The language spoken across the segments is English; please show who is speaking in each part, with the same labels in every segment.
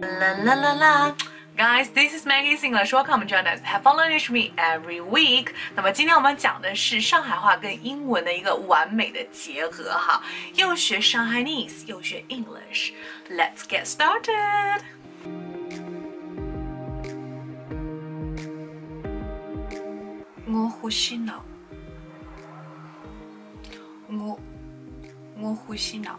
Speaker 1: La la la la. Guys, this is Maggie's English. Welcome join us. Have fun learning with me every week. 那么今天我们讲的是上海话跟英文的一个完美的结合哈，又学 Shanghainese，又学 English. Let's get started. 我呼吸脑，我我呼吸脑。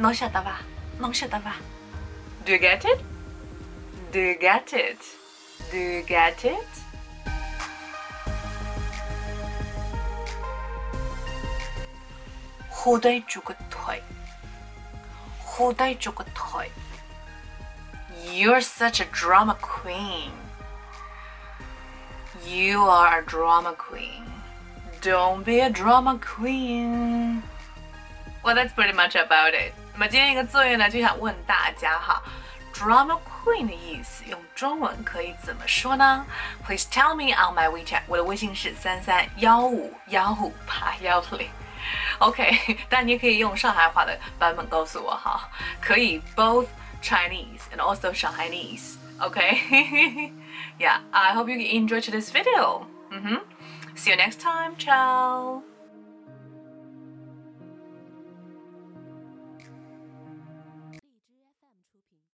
Speaker 1: Não chatava. Não chatava. Do you get it? Do you get it? Do you get it? Худой чукотой. Худой чукотой. You're such a drama queen. You are a drama queen. Don't be a drama queen. Well, that's pretty much about it. 那么今天一个作业呢，就想问大家哈，drama queen 的意思用中文可以怎么说呢？Please tell me on my WeChat，我的微信是三三幺五幺五八幺零。OK，但你也可以用上海话的版本告诉我哈，可以 both Chinese and also Shanghainese. OK，Yeah，I hope you enjoy this video. Mm -hmm. See you next time. Ciao.